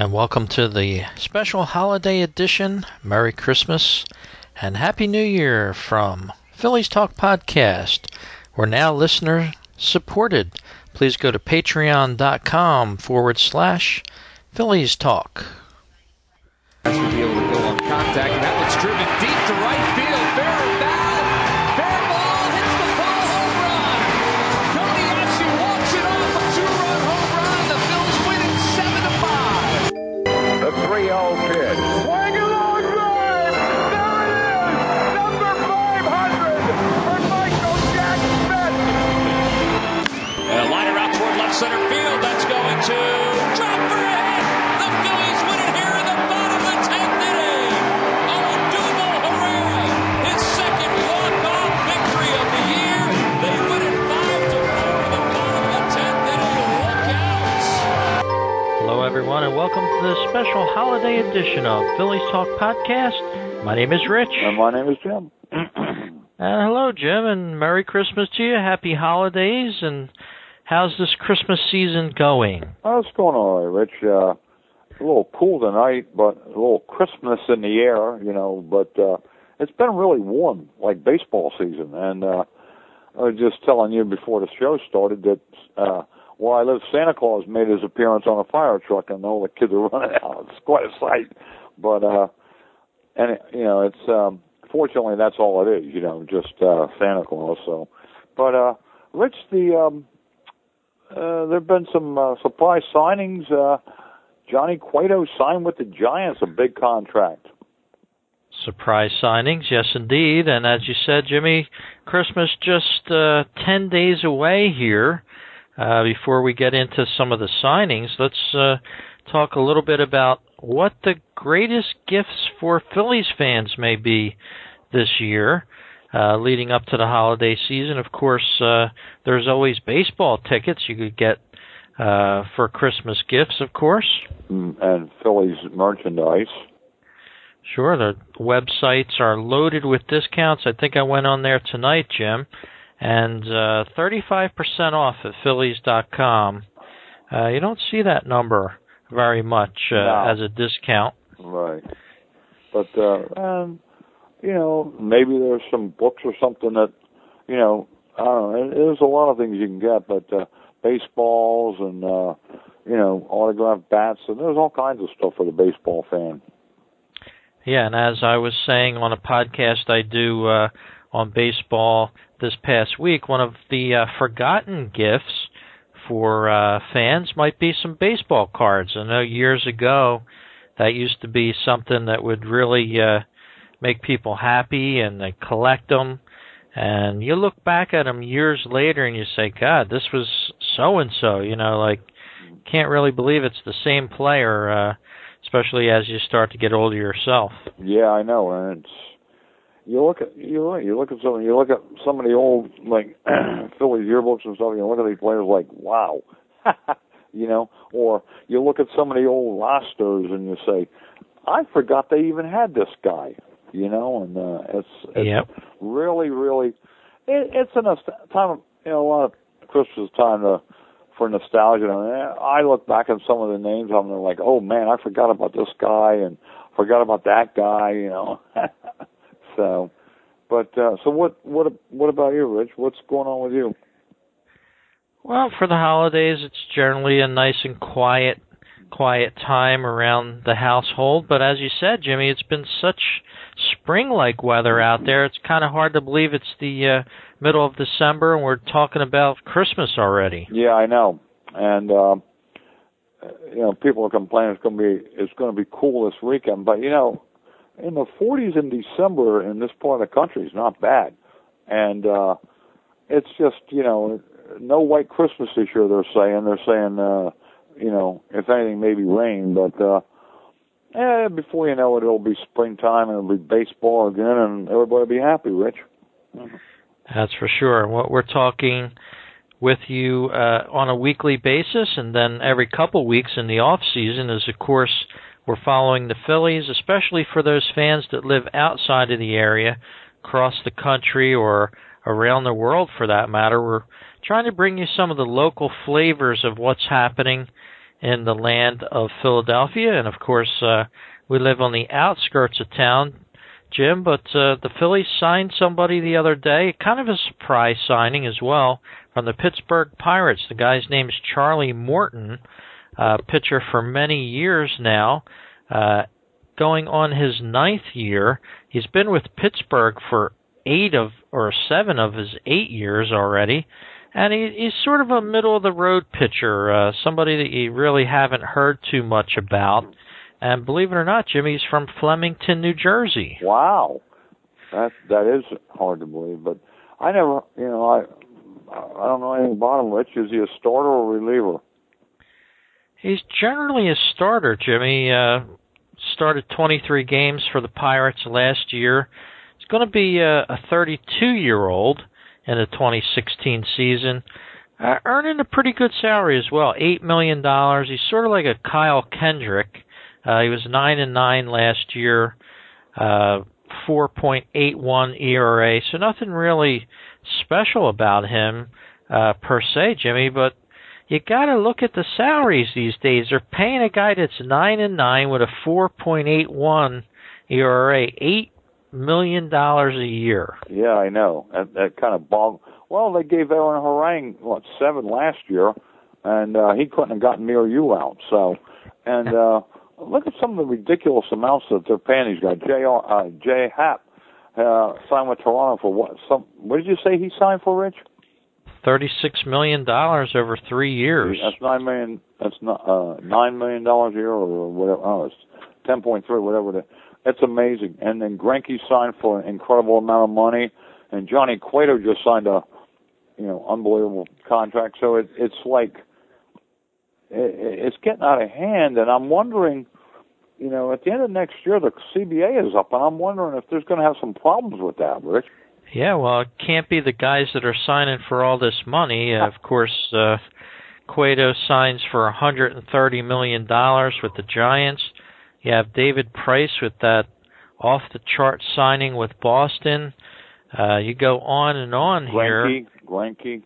and welcome to the special holiday edition. Merry Christmas and Happy New Year from Phillies Talk Podcast. We're now listener supported. Please go to patreon.com forward slash Phillies Talk. Should be able to go on contact, and that one's driven deep the special holiday edition of Phillies Talk Podcast. My name is Rich. And my name is Jim. Uh, hello, Jim, and Merry Christmas to you. Happy holidays, and how's this Christmas season going? Oh, it's going all right, Rich. Uh, a little cool tonight, but a little Christmas in the air, you know. But uh, it's been really warm, like baseball season. And uh, I was just telling you before the show started that uh, where I live, Santa Claus made his appearance on a fire truck, and all the kids are running out. It's quite a sight. But uh, and it, you know, it's um, fortunately that's all it is, you know, just uh, Santa Claus. So, but uh, Rich, the um, uh, there've been some uh, surprise signings. Uh, Johnny Cueto signed with the Giants, a big contract. Surprise signings, yes, indeed. And as you said, Jimmy, Christmas just uh, 10 days away here. Uh, before we get into some of the signings, let's uh, talk a little bit about what the greatest gifts for Phillies fans may be this year. Uh, leading up to the holiday season, of course, uh, there's always baseball tickets you could get uh, for Christmas gifts, of course. Mm, And Phillies merchandise. Sure, the websites are loaded with discounts. I think I went on there tonight, Jim, and uh, 35% off at Phillies.com. Uh, you don't see that number very much uh, No. as a discount. Right. But uh um you know, maybe there's some books or something that you know, I don't know, there's a lot of things you can get, but uh baseballs and uh you know, autographed bats and there's all kinds of stuff for the baseball fan. Yeah, and as I was saying on a podcast I do uh, on baseball this past week, one of the uh, forgotten gifts for uh, fans might be some baseball cards. I know years ago that used to be something that would really uh, make people happy, and they collect them. And you look back at them years later, and you say, "God, this was so and so." You know, like can't really believe it's the same player. Uh, especially as you start to get older yourself. Yeah, I know, and it's you look at you look you look at some you look at some of the old like Phillies yearbooks and stuff. You look at these players like wow, you know, or you look at some of the old rosters and you say, I forgot they even had this guy, you know, and uh, it's it's Yep. really really it, it's a nost- time of you know a lot of Christmas time to for nostalgia. And I look back at some of the names on them like, oh man, I forgot about this guy and forgot about that guy, you know. so, but uh, so what what what about you, Rich? What's going on with you? Well, for the holidays, it's generally a nice and quiet, quiet time around the household. But as you said, Jimmy, it's been such spring-like weather out there. It's kind of hard to believe it's the uh, middle of December and we're talking about Christmas already. Yeah, I know, and um, you know people are complaining it's going to be it's going to be cool this weekend, but you know, in the 40s in December in this part of the country is not bad, and uh, it's just you know no white Christmas this year. They're saying they're saying uh, you know if anything maybe rain, but uh, eh, before you know it, it'll be springtime and it'll be baseball again, and everybody will be happy. Rich. That's for sure. What we're talking with you uh, on a weekly basis, and then every couple weeks in the off season, is of course we're following the Phillies, especially for those fans that live outside of the area, across the country or around the world for that matter. We're trying to bring you some of the local flavors of what's happening in the land of Philadelphia, and of course, uh, we live on the outskirts of town, Jim. But uh, the Phillies signed somebody the other day, kind of a surprise signing as well, from the Pittsburgh Pirates. The guy's name is Charlie Morton, uh, pitcher for many years now. Uh, going on his ninth year. He's been with Pittsburgh for eight of or seven of his eight years already, and he, he's sort of a middle of the road pitcher, uh, somebody that you really haven't heard too much about. And believe it or not, Jimmy, he's from Flemington, New Jersey. Wow, that that is hard to believe. But I never, you know, I I don't know anything about him. Rich, is he a starter or a reliever? He's generally a starter, Jimmy. Uh, started 23 games for the Pirates last year. He's going to be a, a 32 year old in the 2016 season, uh, earning a pretty good salary as well, eight million dollars. He's sort of like a Kyle Kendrick. Uh, he was nine and nine last year, uh, 4.81 ERA, so nothing really special about him uh, per se, Jimmy. But you got to look at the salaries these days. They're paying a guy that's nine and nine with a 4.81 ERA, eight million dollars a year. Yeah, I know. That, that kind of bog. Well, they gave Aaron Harang what seven last year, and uh, he couldn't have gotten me or you out. So, and uh, look at some of the ridiculous amounts that they're paying these guys. J. Uh, Jay Happ uh, signed with Toronto for what? Some what did you say he signed for, Rich? Thirty-six million dollars over three years. That's nine million. That's not uh, nine million dollars a year or whatever. Oh, it's ten point three, whatever. Is. It's amazing. And then Greinke signed for an incredible amount of money, and Johnny Cueto just signed a, you know, unbelievable contract. So it, it's like it, it's getting out of hand, and I'm wondering, you know, at the end of next year the CBA is up, and I'm wondering if there's going to have some problems with that, Rich. Yeah, well, it can't be the guys that are signing for all this money. Uh, of course, uh, Cueto signs for 130 million dollars with the Giants. You have David Price with that off the chart signing with Boston. Uh, you go on and on here. Greinke,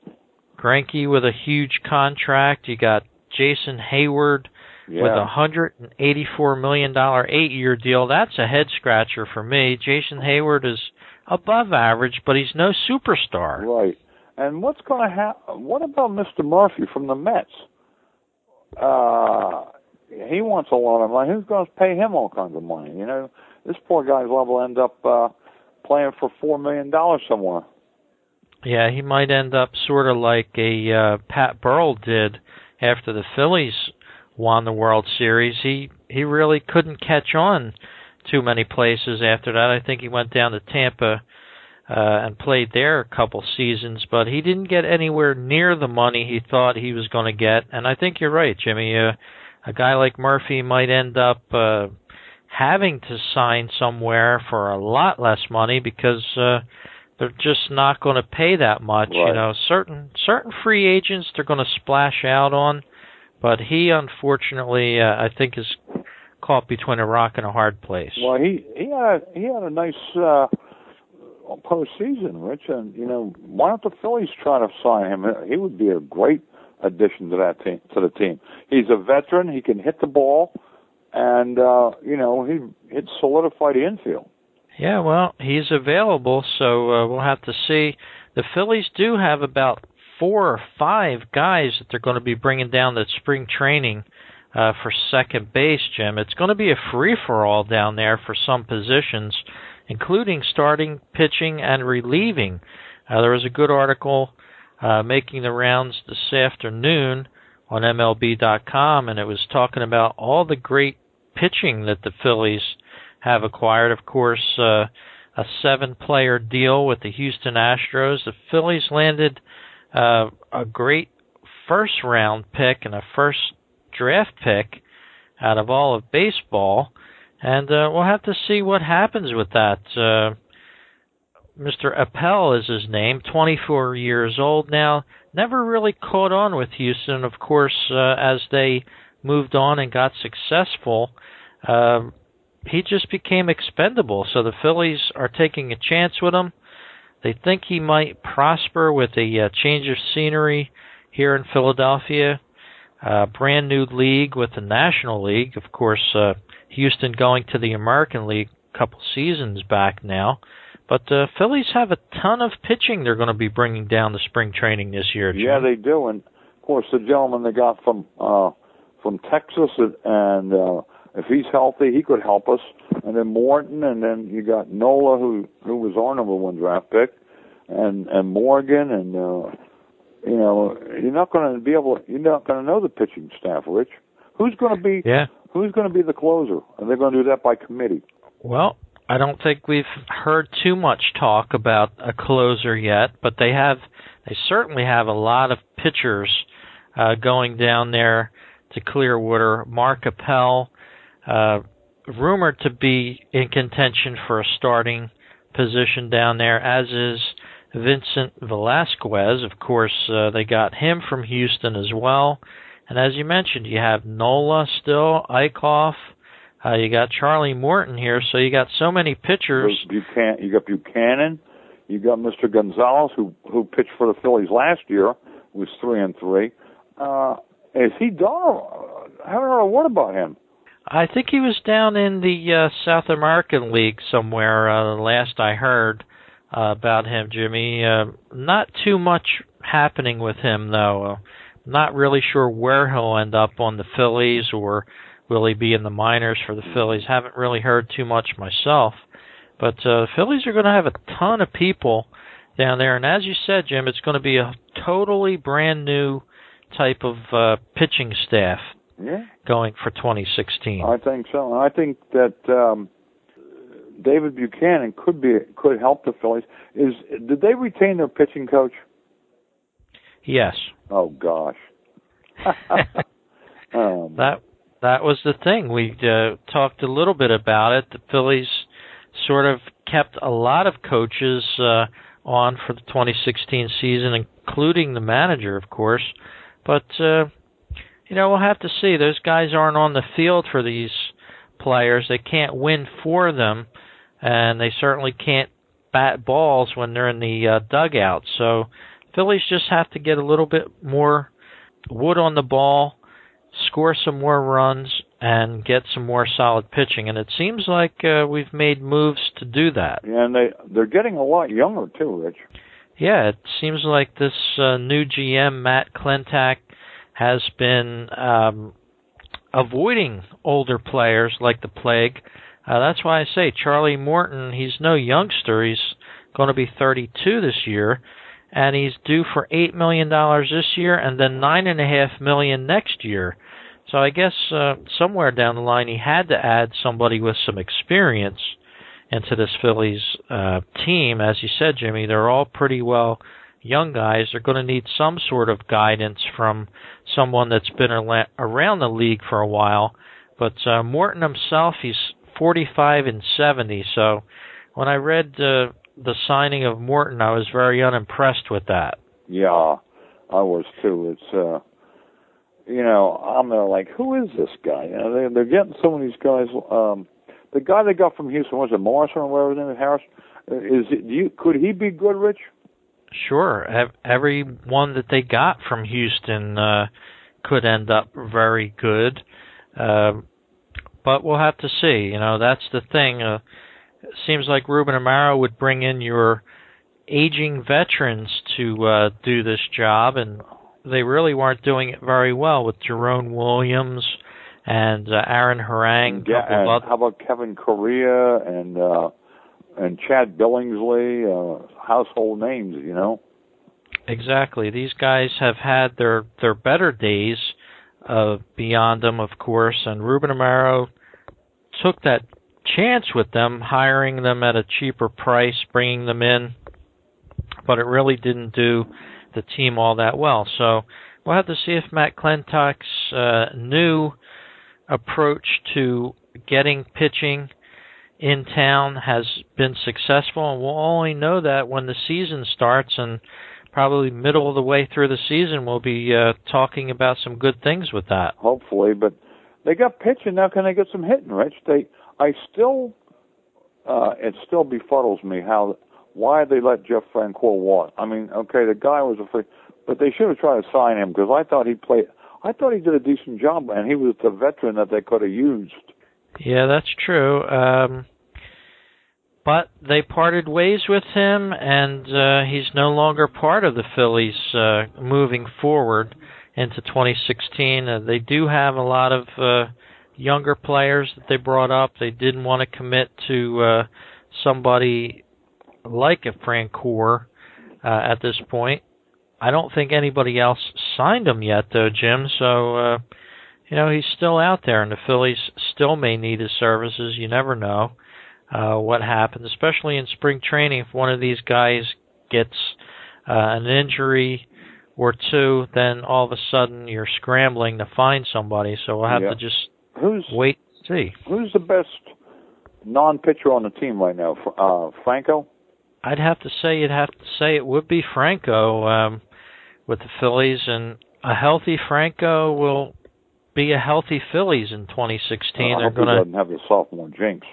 Greinke with a huge contract. You got Jason Heyward yeah. with a hundred and eighty-four million dollar eight-year deal. That's a head scratcher for me. Jason Heyward is above average, but he's no superstar. Right. And what's going to happen? What about Mr. Murphy from the Mets? Uh, he wants a lot of money. Who's going to pay him all kinds of money? You know, this poor guy's liable to end up uh, playing for four million dollars somewhere. Yeah, he might end up sort of like a uh, Pat Burrell did after the Phillies won the World Series. He he really couldn't catch on too many places after that. I think he went down to Tampa uh, and played there a couple seasons, but he didn't get anywhere near the money he thought he was going to get. And I think you're right, Jimmy. Uh, a guy like Murphy might end up uh, having to sign somewhere for a lot less money because uh, they're just not going to pay that much. Right. You know, certain certain free agents they're going to splash out on, but he unfortunately uh, I think is caught between a rock and a hard place. Well, he he had he had a nice uh, postseason, Rich, and you know why don't the Phillies try to sign him? He would be a great addition to that team to the team. He's a veteran. He can hit the ball, and uh, you know he he'd solidify the infield. Yeah, well, he's available, so uh, we'll have to see. The Phillies do have about four or five guys that they're going to be bringing down that spring training uh, for second base, Jim. It's going to be a free for all down there for some positions, including starting, pitching, and relieving. Uh, there was a good article uh, making the rounds this afternoon on MLB.com, and it was talking about all the great pitching that the Phillies have acquired. Of course, uh, a seven-player deal with the Houston Astros. The Phillies landed uh, a great first-round pick and a first draft pick out of all of baseball, and uh, we'll have to see what happens with that. Uh, Mr. Appel is his name, 24 years old now. Never really caught on with Houston, of course, uh, as they moved on and got successful. Uh, he just became expendable, so the Phillies are taking a chance with him. They think he might prosper with a uh, change of scenery here in Philadelphia. Uh, brand new league with the National League. Of course, uh, Houston going to the American League a couple seasons back now. But the Phillies have a ton of pitching they're going to be bringing down to spring training this year. Jim. Yeah, they do, and of course the gentleman they got from uh, from Texas, and uh, if he's healthy, he could help us. And then Morton, and then you got Nola, who who was our number one draft pick, and and Morgan, and uh, you know you're not going to be able, you're not going to know the pitching staff, Rich. Who's going to be? Yeah. Who's going to be the closer? And they're going to do that by committee? Well, I don't think we've heard too much talk about a closer yet, but they have they certainly have a lot of pitchers uh, going down there to Clearwater. Mark Appel, uh, rumored to be in contention for a starting position down there, as is Vincent Velasquez. Of course, uh, they got him from Houston as well. And as you mentioned, you have Nola still, Eickhoff, uh, you got Charlie Morton here, so you got so many pitchers. Buchanan, you got Buchanan, you got Mr. Gonzalez, who who pitched for the Phillies last year, was three and three. Uh, is he done? I haven't heard a word about him. I think he was down in the uh, South American League somewhere. Uh, last I heard uh, about him, Jimmy. Uh, not too much happening with him though. Uh, not really sure where he'll end up on the Phillies or Will he be in the minors for the Phillies? Haven't really heard too much myself. But uh, Phillies are going to have a ton of people down there, and as you said, Jim, it's going to be a totally brand new type of uh, pitching staff yeah. going for 2016. I think so, I think that um, David Buchanan could be could help the Phillies. Is did they retain their pitching coach? Yes. Oh gosh. um, that that was the thing. We uh, talked a little bit about it. The Phillies sort of kept a lot of coaches uh, on for the 2016 season, including the manager, of course. But uh, you know, we'll have to see. Those guys aren't on the field for these players. They can't win for them, and they certainly can't bat balls when they're in the uh, dugout. So Phillies just have to get a little bit more wood on the ball score some more runs and get some more solid pitching. And it seems like uh, we've made moves to do that. Yeah, and they they're getting a lot younger too, Rich. Yeah, it seems like this uh, new GM Matt Klentak has been um, avoiding older players like the plague. Uh, that's why I say Charlie Morton. He's no youngster. He's going to be 32 this year, and he's due for eight million dollars this year, and then nine and a half million next year. So I guess uh, somewhere down the line he had to add somebody with some experience into this Phillies uh, team. As you said, Jimmy, they're all pretty well young guys. They're going to need some sort of guidance from someone that's been around the league for a while. But uh, Morton himself, he's 45 and 70. So when I read uh, the signing of Morton, I was very unimpressed with that. Yeah, I was too. It's uh you know, I'm there like, who is this guy? You know, they, they're getting some of these guys. Um, the guy they got from Houston was it Morrison or whatever his name is, Harris? Uh, is it? Do you could he be good, Rich? Sure. Every one that they got from Houston uh, could end up very good, uh, but we'll have to see. You know, that's the thing. Uh, it seems like Ruben Amaro would bring in your aging veterans to uh, do this job, and they really weren't doing it very well with Jerome Williams and uh, Aaron Harang. Yeah, and how about Kevin Correia and uh, and Chad Billingsley? Uh, household names, you know. Exactly. These guys have had their their better days uh, beyond them, of course, and Ruben Amaro took that chance with them, hiring them at a cheaper price, bringing them in, but it really didn't do the team all that well. So we'll have to see if Matt Klentak's uh, new approach to getting pitching in town has been successful, and we'll only know that when the season starts and probably middle of the way through the season we'll be uh, talking about some good things with that. Hopefully, but they got pitching now. Can they get some hitting, Rich? They, I still, uh, it still befuddles me how why they let Jeff Francoeur walk. I mean, okay, the guy was a free, but they should have tried to sign him because I thought he played. I thought he did a decent job, and he was the veteran that they could have used. Yeah, that's true. Um, but they parted ways with him, and uh, he's no longer part of the Phillies uh, moving forward into 2016. Uh, they do have a lot of uh, younger players that they brought up. They didn't want to commit to uh, somebody like a Francoeur uh, at this point. I don't think anybody else signed him yet, though, Jim. So, uh, you know, he's still out there, and the Phillies still may need his services. You never know uh, what happens, especially in spring training. If one of these guys gets uh, an injury or two, then all of a sudden you're scrambling to find somebody. So we'll have Yeah. to just Who's wait and see. who's the best non-pitcher on the team right now? Uh, Franco. I'd have to say you'd have to say it would be Franco um, with the Phillies, and a healthy Franco will be a healthy Phillies in 2016. I They're hope going doesn't have the sophomore jinx.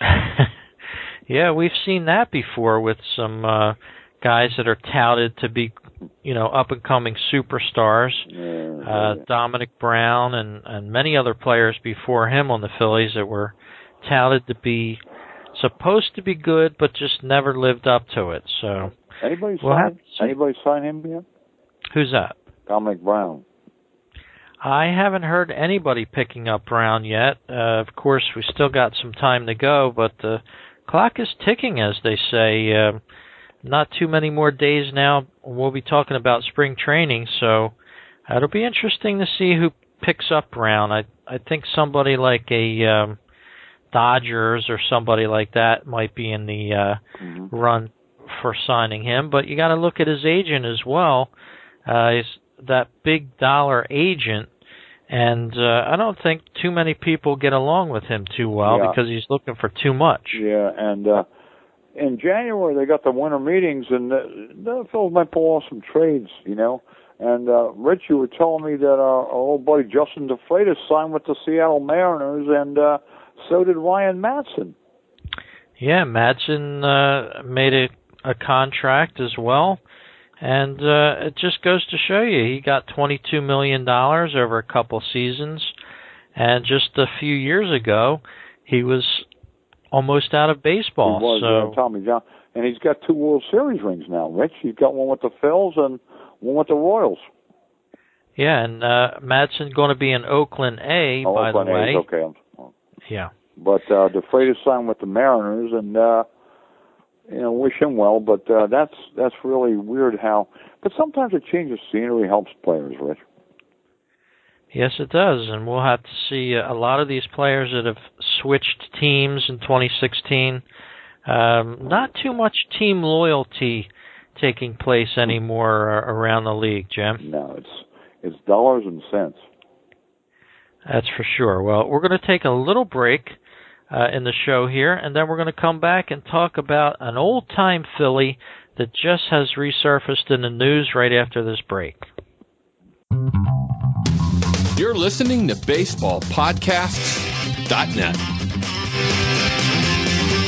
yeah, we've seen that before with some uh, guys that are touted to be, you know, up and coming superstars. Yeah, Uh, yeah. Domonic Brown and and many other players before him on the Phillies that were touted to be supposed to be good, but just never lived up to it. So Anybody We'll sign? Anybody sign him yet? who's that? Domonic Brown. I haven't heard anybody picking up Brown yet. Uh, of course, we still got some time to go, but the clock is ticking, as they say. Uh, not too many more days now. We'll be talking about spring training, so it'll be interesting to see who picks up Brown. I I think somebody like a um, Dodgers or somebody like that might be in the uh, hmm run for signing him, but you got to look at his agent as well. Uh, he's that big dollar agent, and uh, I don't think too many people get along with him too well Yeah. because he's looking for too much. Yeah, and uh, in January they got the winter meetings, and the, the Phils might pull off some trades, you know. And uh, Rich, you were telling me that our, our old buddy Justin De Fratus signed with the Seattle Mariners, and uh, so did Ryan Madsen. Yeah, Madsen uh, made a, a contract as well, and uh, it just goes to show you he got twenty-two million dollars over a couple seasons, and just a few years ago he was almost out of baseball. He was so uh, Tommy John, and he's got two World Series rings now. Rich, he's got one with the Phils and one with the Royals. Yeah, and uh Madsen going to be in Oakland A, Oh, by the way. A's, okay. Yeah. But uh, De Fratus signed with the Mariners, and uh, you know, wish him well. But uh, that's that's really weird how. But sometimes a change of scenery helps players, Rich. Yes, it does, and we'll have to see a lot of these players that have switched teams in 2016. Um, not too much team loyalty taking place anymore around the league, Jim. No, it's it's dollars and cents. That's for sure. Well, we're going to take a little break uh, in the show here, and then we're going to come back and talk about an old time Philly that just has resurfaced in the news right after this break. You're listening to BaseballPodcasts.net.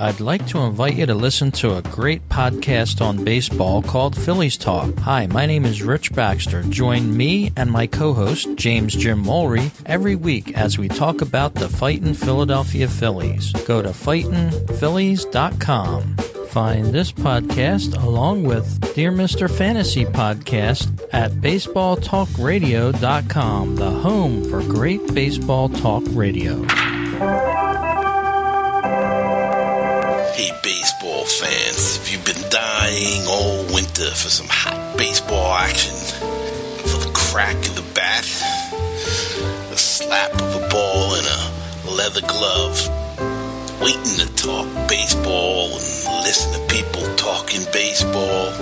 I'd like to invite you to listen to a great podcast on baseball called Phillies Talk. Hi, my name is Rich Baxter. Join me and my co-host, James Jim Mulry, every week as we talk about the fightin' Philadelphia Phillies. Go to fightinphillies.com. Find this podcast along with Dear Mr. Fantasy Podcast at baseballtalkradio.com, the home for great baseball talk radio. Fans, if you've been dying all winter for some hot baseball action, for the crack of the bat, the slap of a ball in a leather glove, waiting to talk baseball and listen to people talking baseball,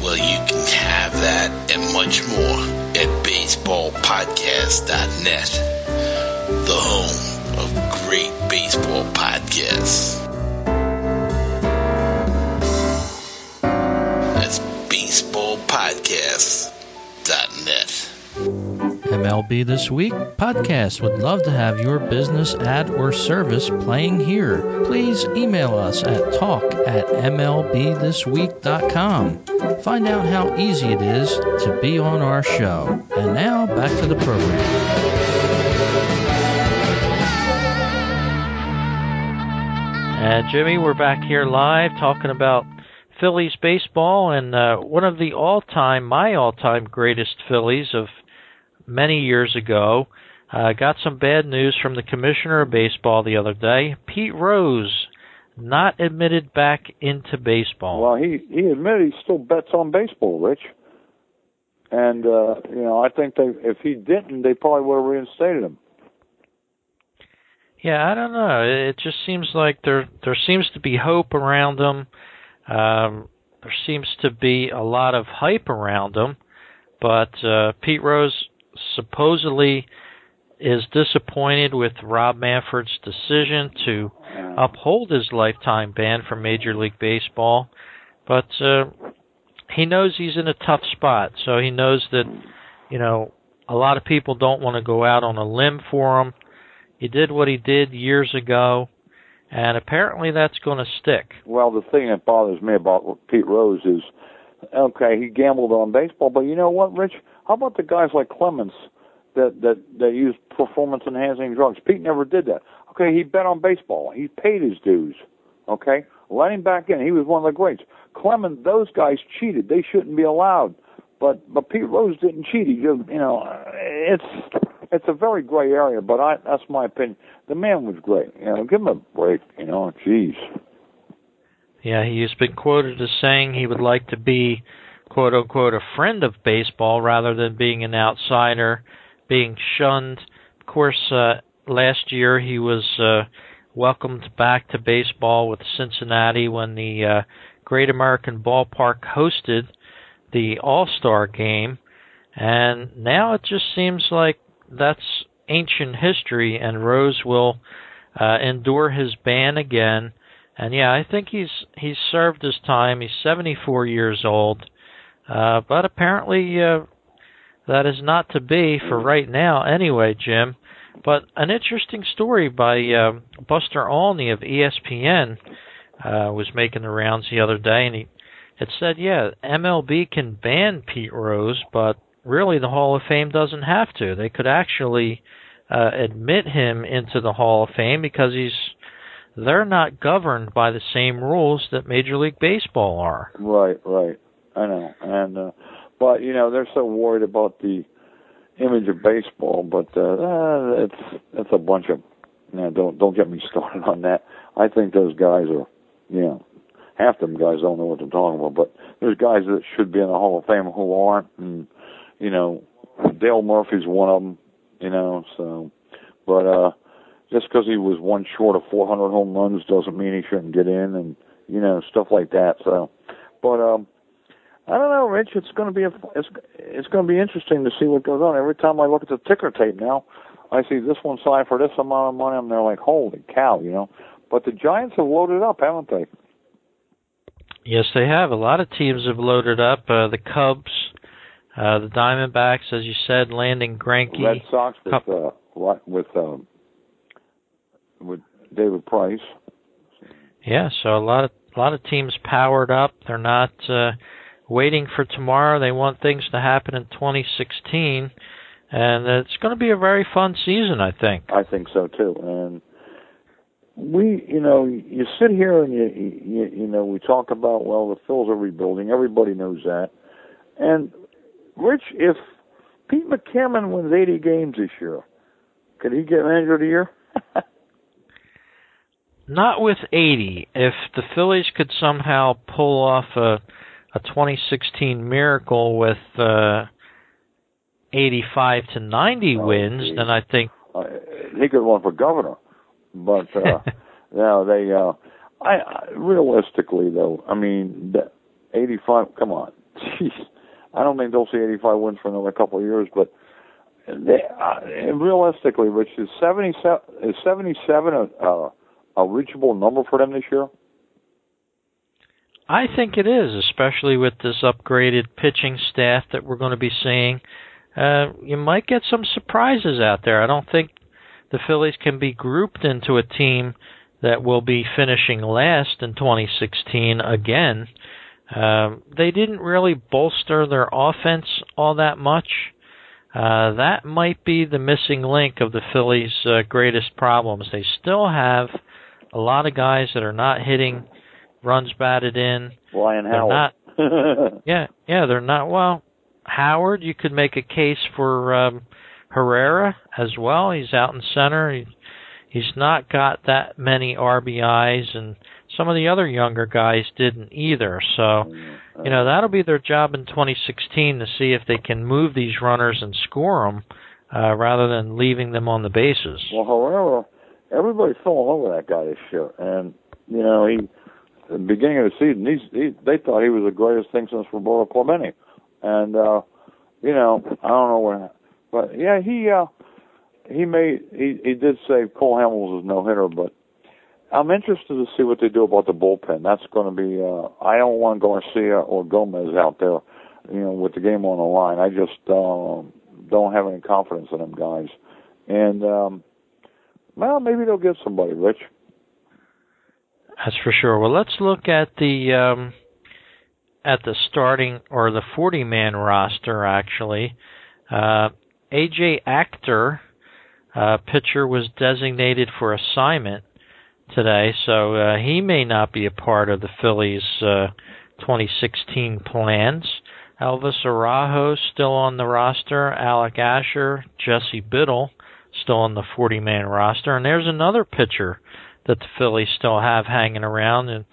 well, you can have that and much more at baseballpodcast.net, the home of great baseball podcasts. baseballpodcast.net. MLB This Week podcast would love to have your business ad or service playing here. Please email us at talk at mlbthisweek.com. Find out how easy it is to be on our show. And now back to the program. And Jimmy, we're back here live talking about Phillies baseball and uh, one of the all-time, my all-time greatest Phillies of many years ago. Uh, got some bad news from the commissioner of baseball the other day. Pete Rose not admitted back into baseball. Well, he he admitted he still bets on baseball, Rich. And uh, you know, I think they if he didn't, they probably would have reinstated him. Yeah, I don't know. It just seems like there there seems to be hope around him. Um, there seems to be a lot of hype around him, but uh, Pete Rose supposedly is disappointed with Rob Manfred's decision to uphold his lifetime ban from Major League Baseball, but uh, he knows he's in a tough spot. So he knows that you know a lot of people don't want to go out on a limb for him. He did what he did years ago, and apparently that's going to stick. Well, the thing that bothers me about Pete Rose is, okay, he gambled on baseball, but you know what, Rich? How about the guys like Clemens that that that use performance enhancing drugs? Pete never did that. Okay, he bet on baseball. He paid his dues. Okay, let him back in. He was one of the greats. Clemens, those guys cheated. They shouldn't be allowed. But but Pete Rose didn't cheat. He just you know it's it's a very gray area. But I that's my opinion. The man was great. You know, give him a break. You know, jeez. Yeah, he has been quoted as saying he would like to be quote unquote a friend of baseball rather than being an outsider, being shunned. Of course, uh, last year he was uh, welcomed back to baseball with Cincinnati when the uh, Great American Ballpark hosted the All Star game, and now it just seems like that's ancient history, and Rose will uh, endure his ban again. And yeah, I think he's he's served his time. He's 74 years old, uh, but apparently uh, that is not to be for right now. Anyway, Jim. But an interesting story by uh, Buster Olney of ESPN uh, was making the rounds the other day, and he it said, yeah, MLB can ban Pete Rose, but really the Hall of Fame doesn't have to. They could actually uh, admit him into the Hall of Fame because he's they're not governed by the same rules that Major League Baseball are. Right, right. I know, and uh, but you know they're so worried about the image of baseball, but uh, uh, it's it's a bunch of. You know, don't don't get me started on that. I think those guys are, you know, half them guys don't know what they're talking about. But there's guys that should be in the Hall of Fame who aren't, and you know, Dale Murphy's one of them. You know, so, but uh, just because he was one short of 400 home runs doesn't mean he shouldn't get in, and you know, stuff like that. So, but um, I don't know, Rich. It's going to be a, it's it's going to be interesting to see what goes on. Every time I look at the ticker tape now, I see this one signed for this amount of money, and they're like, holy cow, you know. But the Giants have loaded up, haven't they? Yes, they have. A lot of teams have loaded up. Uh, the Cubs, uh, the Diamondbacks, as you said, landing Greinke. Red Sox with Cup- uh, with um, with David Price. Yeah, so a lot of a lot of teams powered up. They're not uh, waiting for tomorrow. They want things to happen in 2016, and it's going to be a very fun season, I think. I think so too. And we, you know, you sit here and you, you, you know, we talk about well, the Phils are rebuilding. Everybody knows that. And Rich, if Pete Mackanin wins 80 games this year, could he get manager of the year? Not with 80. If the Phillies could somehow pull off a a 2016 miracle with uh, 85 to 90 Oh, wins, geez. then I think uh, he could run for governor. But uh, no, they. Uh, I, I realistically though, I mean, the 85. Come on, jeez. I don't think they'll see 85 wins for another couple of years, but they, uh, realistically, Rich, is 77 is 77 a, a a reachable number for them this year? I think it is, especially with this upgraded pitching staff that we're going to be seeing. Uh, you might get some surprises out there. I don't think the Phillies can be grouped into a team that will be finishing last in 2016 again. Um, they didn't really bolster their offense all that much. Uh, that might be the missing link of the Phillies' uh, greatest problems. They still have a lot of guys that are not hitting runs batted in. Ryan Howard. not- Yeah, yeah, they're not. Well, Howard, you could make a case for um, Herrera as well. He's out in center. He, he's not got that many RBIs, and some of the other younger guys didn't either. So, you know, that'll be their job in 2016 to see if they can move these runners and score them uh, rather than leaving them on the bases. Well, Herrera, everybody fell in love with that guy this year, and you know he, at the beginning of the season, he's he, they thought he was the greatest thing since Roberto Clemente, and uh, you know I don't know where, but yeah, he uh, he made he he did say Cole Hamels is no hitter, but I'm interested to see what they do about the bullpen. That's going to be uh, I don't want Garcia or Gomez out there, you know, with the game on the line. I just um, don't have any confidence in them guys, and. um well, maybe they'll get somebody, Rich. That's for sure. Well, let's look at the um, at the starting or the 40 man roster. Actually, uh, AJ Actor, uh, pitcher, was designated for assignment today, so uh, he may not be a part of the Phillies' uh, 2016 plans. Elvis Araujo still on the roster. Alec Asher, Jesse Biddle still on the 40 man roster. And there's another pitcher that the Phillies still have hanging around and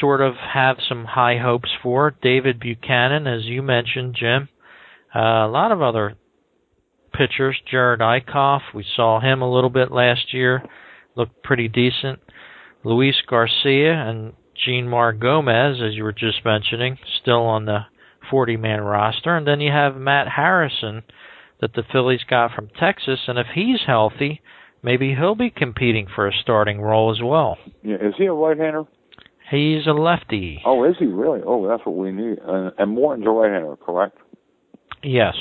sort of have some high hopes for. David Buchanan, as you mentioned, Jim. Uh, a lot of other pitchers. Jerad Eickhoff, we saw him a little bit last year, looked pretty decent. Luis Garcia and Jeanmar Gomez, as you were just mentioning, still on the 40 man roster. And then you have Matt Harrison that the Phillies got from Texas, and if he's healthy, maybe he'll be competing for a starting role as well. Yeah, is he a right-hander? He's a lefty. Oh, is he really? Oh, that's what we need. And, and Morton's a right-hander, correct? Yes.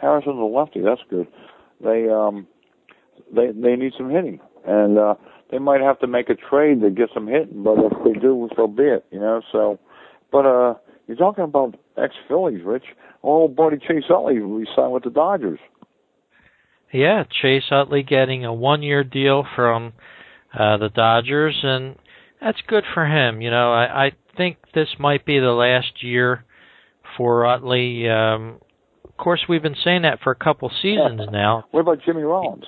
Harrison's a lefty. That's good. They um, they they need some hitting, and uh, they might have to make a trade to get some hitting. But if they do, so be it. You know. So, but uh, you're talking about ex-Phillies, Rich. Our old buddy Chase Utley re-signed with the Dodgers. Yeah, Chase Utley getting a one-year deal from uh, the Dodgers, and that's good for him. You know, I, I think this might be the last year for Utley. Um, of course, we've been saying that for a couple seasons now. What about Jimmy Rollins?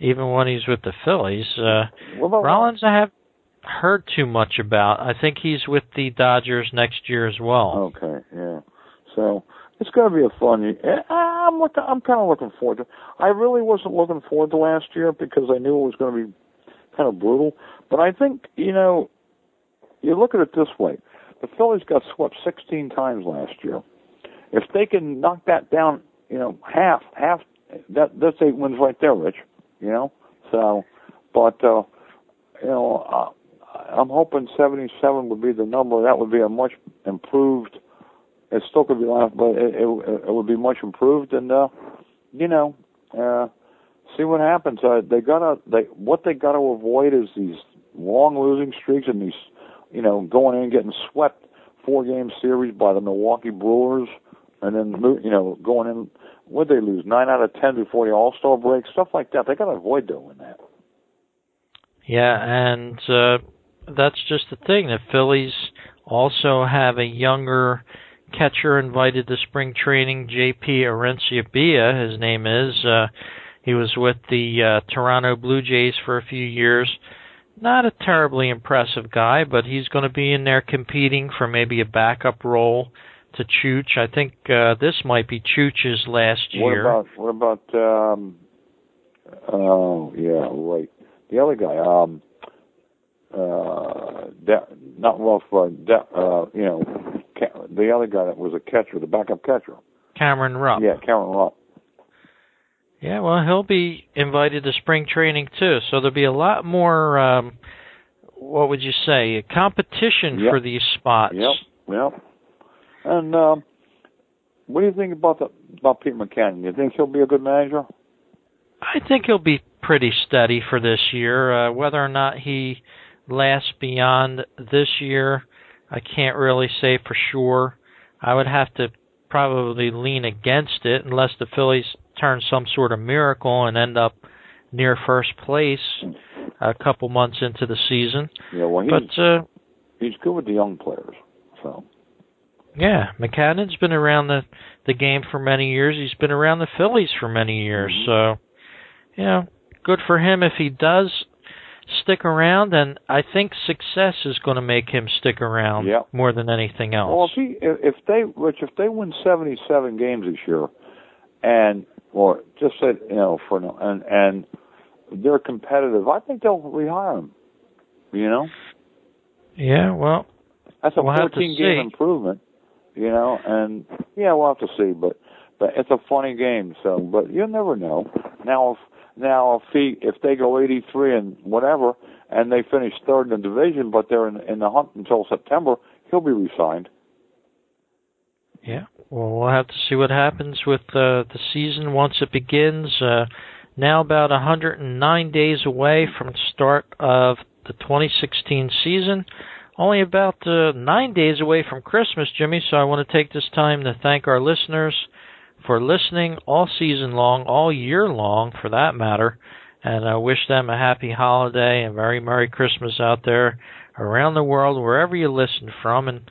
Even when he's with the Phillies, uh, Rollins, I have heard too much about. I think he's with the Dodgers next year as well. Okay, yeah. So it's going to be a fun. Eh, I'm looking. I'm kind of looking forward to. I really wasn't looking forward to last year because I knew it was going to be kind of brutal. But I think you know, you look at it this way: the Phillies got swept 16 times last year. If they can knock that down, you know, half, half, that that's eight wins right there, Rich. You know, so, but uh, you know, uh, I'm hoping 77 would be the number. That would be a much improved. It still could be left, but it, it, it would be much improved. And uh, you know, uh, see what happens. Uh, they gotta. They what they gotta avoid is these long losing streaks and these, you know, going in and getting swept four game series by the Milwaukee Brewers, and then you know going in. Would they lose nine out of ten before the All Star break? Stuff like that. They gotta avoid doing that. Yeah, and uh, that's just the thing. The Phillies also have a younger catcher invited to spring training, J.P. Arencibia, his name is. Uh, he was with the uh, Toronto Blue Jays for a few years. Not a terribly impressive guy, but he's going to be in there competing for maybe a backup role to Chooch. I think uh, this might be Chooch's last year. What about what about um oh yeah, right. The other guy, um uh De- not uh, De- uh you know the other guy that was a catcher, the backup catcher. Cameron Rupp. Yeah, Cameron Rupp. Yeah, well, he'll be invited to spring training too, so there'll be a lot more um, what would you say? A competition Yep. for these spots. Yep, yep. And um, what do you think about the about Pete McCann? You think he'll be a good manager? I think he'll be pretty steady for this year. Uh, whether or not he lasts beyond this year, I can't really say for sure. I would have to probably lean against it unless the Phillies turn some sort of miracle and end up near first place a couple months into the season. Yeah, well, he's But uh, he's good with the young players. So yeah, Mackanin's been around the the game for many years. He's been around the Phillies for many years. Mhm. So, you know, good for him if he does stick around. And I think success is going to make him stick around Yep. more than anything else. Well, if he if they Rich, if they win seventy seven games this year, and or just say you know for and and they're competitive, I think they'll rehire him. You know, yeah, well, that's a We'll fourteen game improvement. You know, and yeah, we'll have to see, but but it's a funny game. So, but you never know. Now, if now if he if they go eighty three and whatever, and they finish third in the division, but they're in in the hunt until September, he'll be resigned. Yeah. Well, we'll have to see what happens with uh, the season once it begins. Uh, now about 109 days away from start of the 2016 season. Only about uh, nine days away from Christmas, Jimmy. So I want to take this time to thank our listeners for listening all season long, all year long, for that matter. And I wish them a happy holiday and very Merry Christmas out there around the world, wherever you listen from. And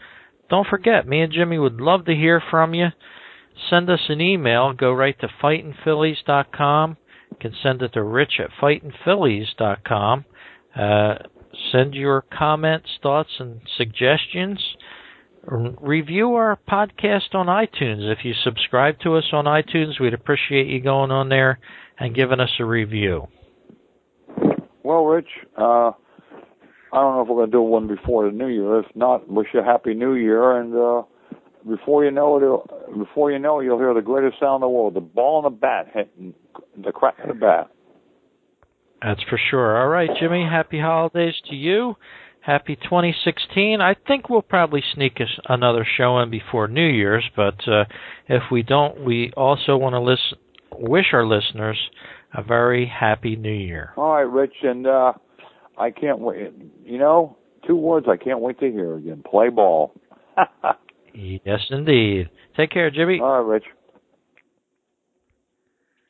don't forget, me and Jimmy would love to hear from you. Send us an email. Go right to fightinphillies.com. You can send it to rich at fightinphillies.com. Uh, send your comments, thoughts, and suggestions. Review our podcast on iTunes. If you subscribe to us on iTunes, we'd appreciate you going on there and giving us a review. Well, Rich, uh, I don't know if we're going to do one before the New Year. If not, wish you a happy New Year. And uh, before you know it, before you know it, you'll hear the greatest sound in the world: the ball and the bat hitting the crack of the bat. That's for sure. All right, Jimmy. Happy holidays to you. Happy 2016. I think we'll probably sneak us another show in before New Year's, but uh, if we don't, we also want to listen, wish our listeners a very happy New Year. All right, Rich, and uh, I can't wait. You know, two words I can't wait to hear again: play ball. Yes, indeed. Take care, Jimmy. All right, Rich.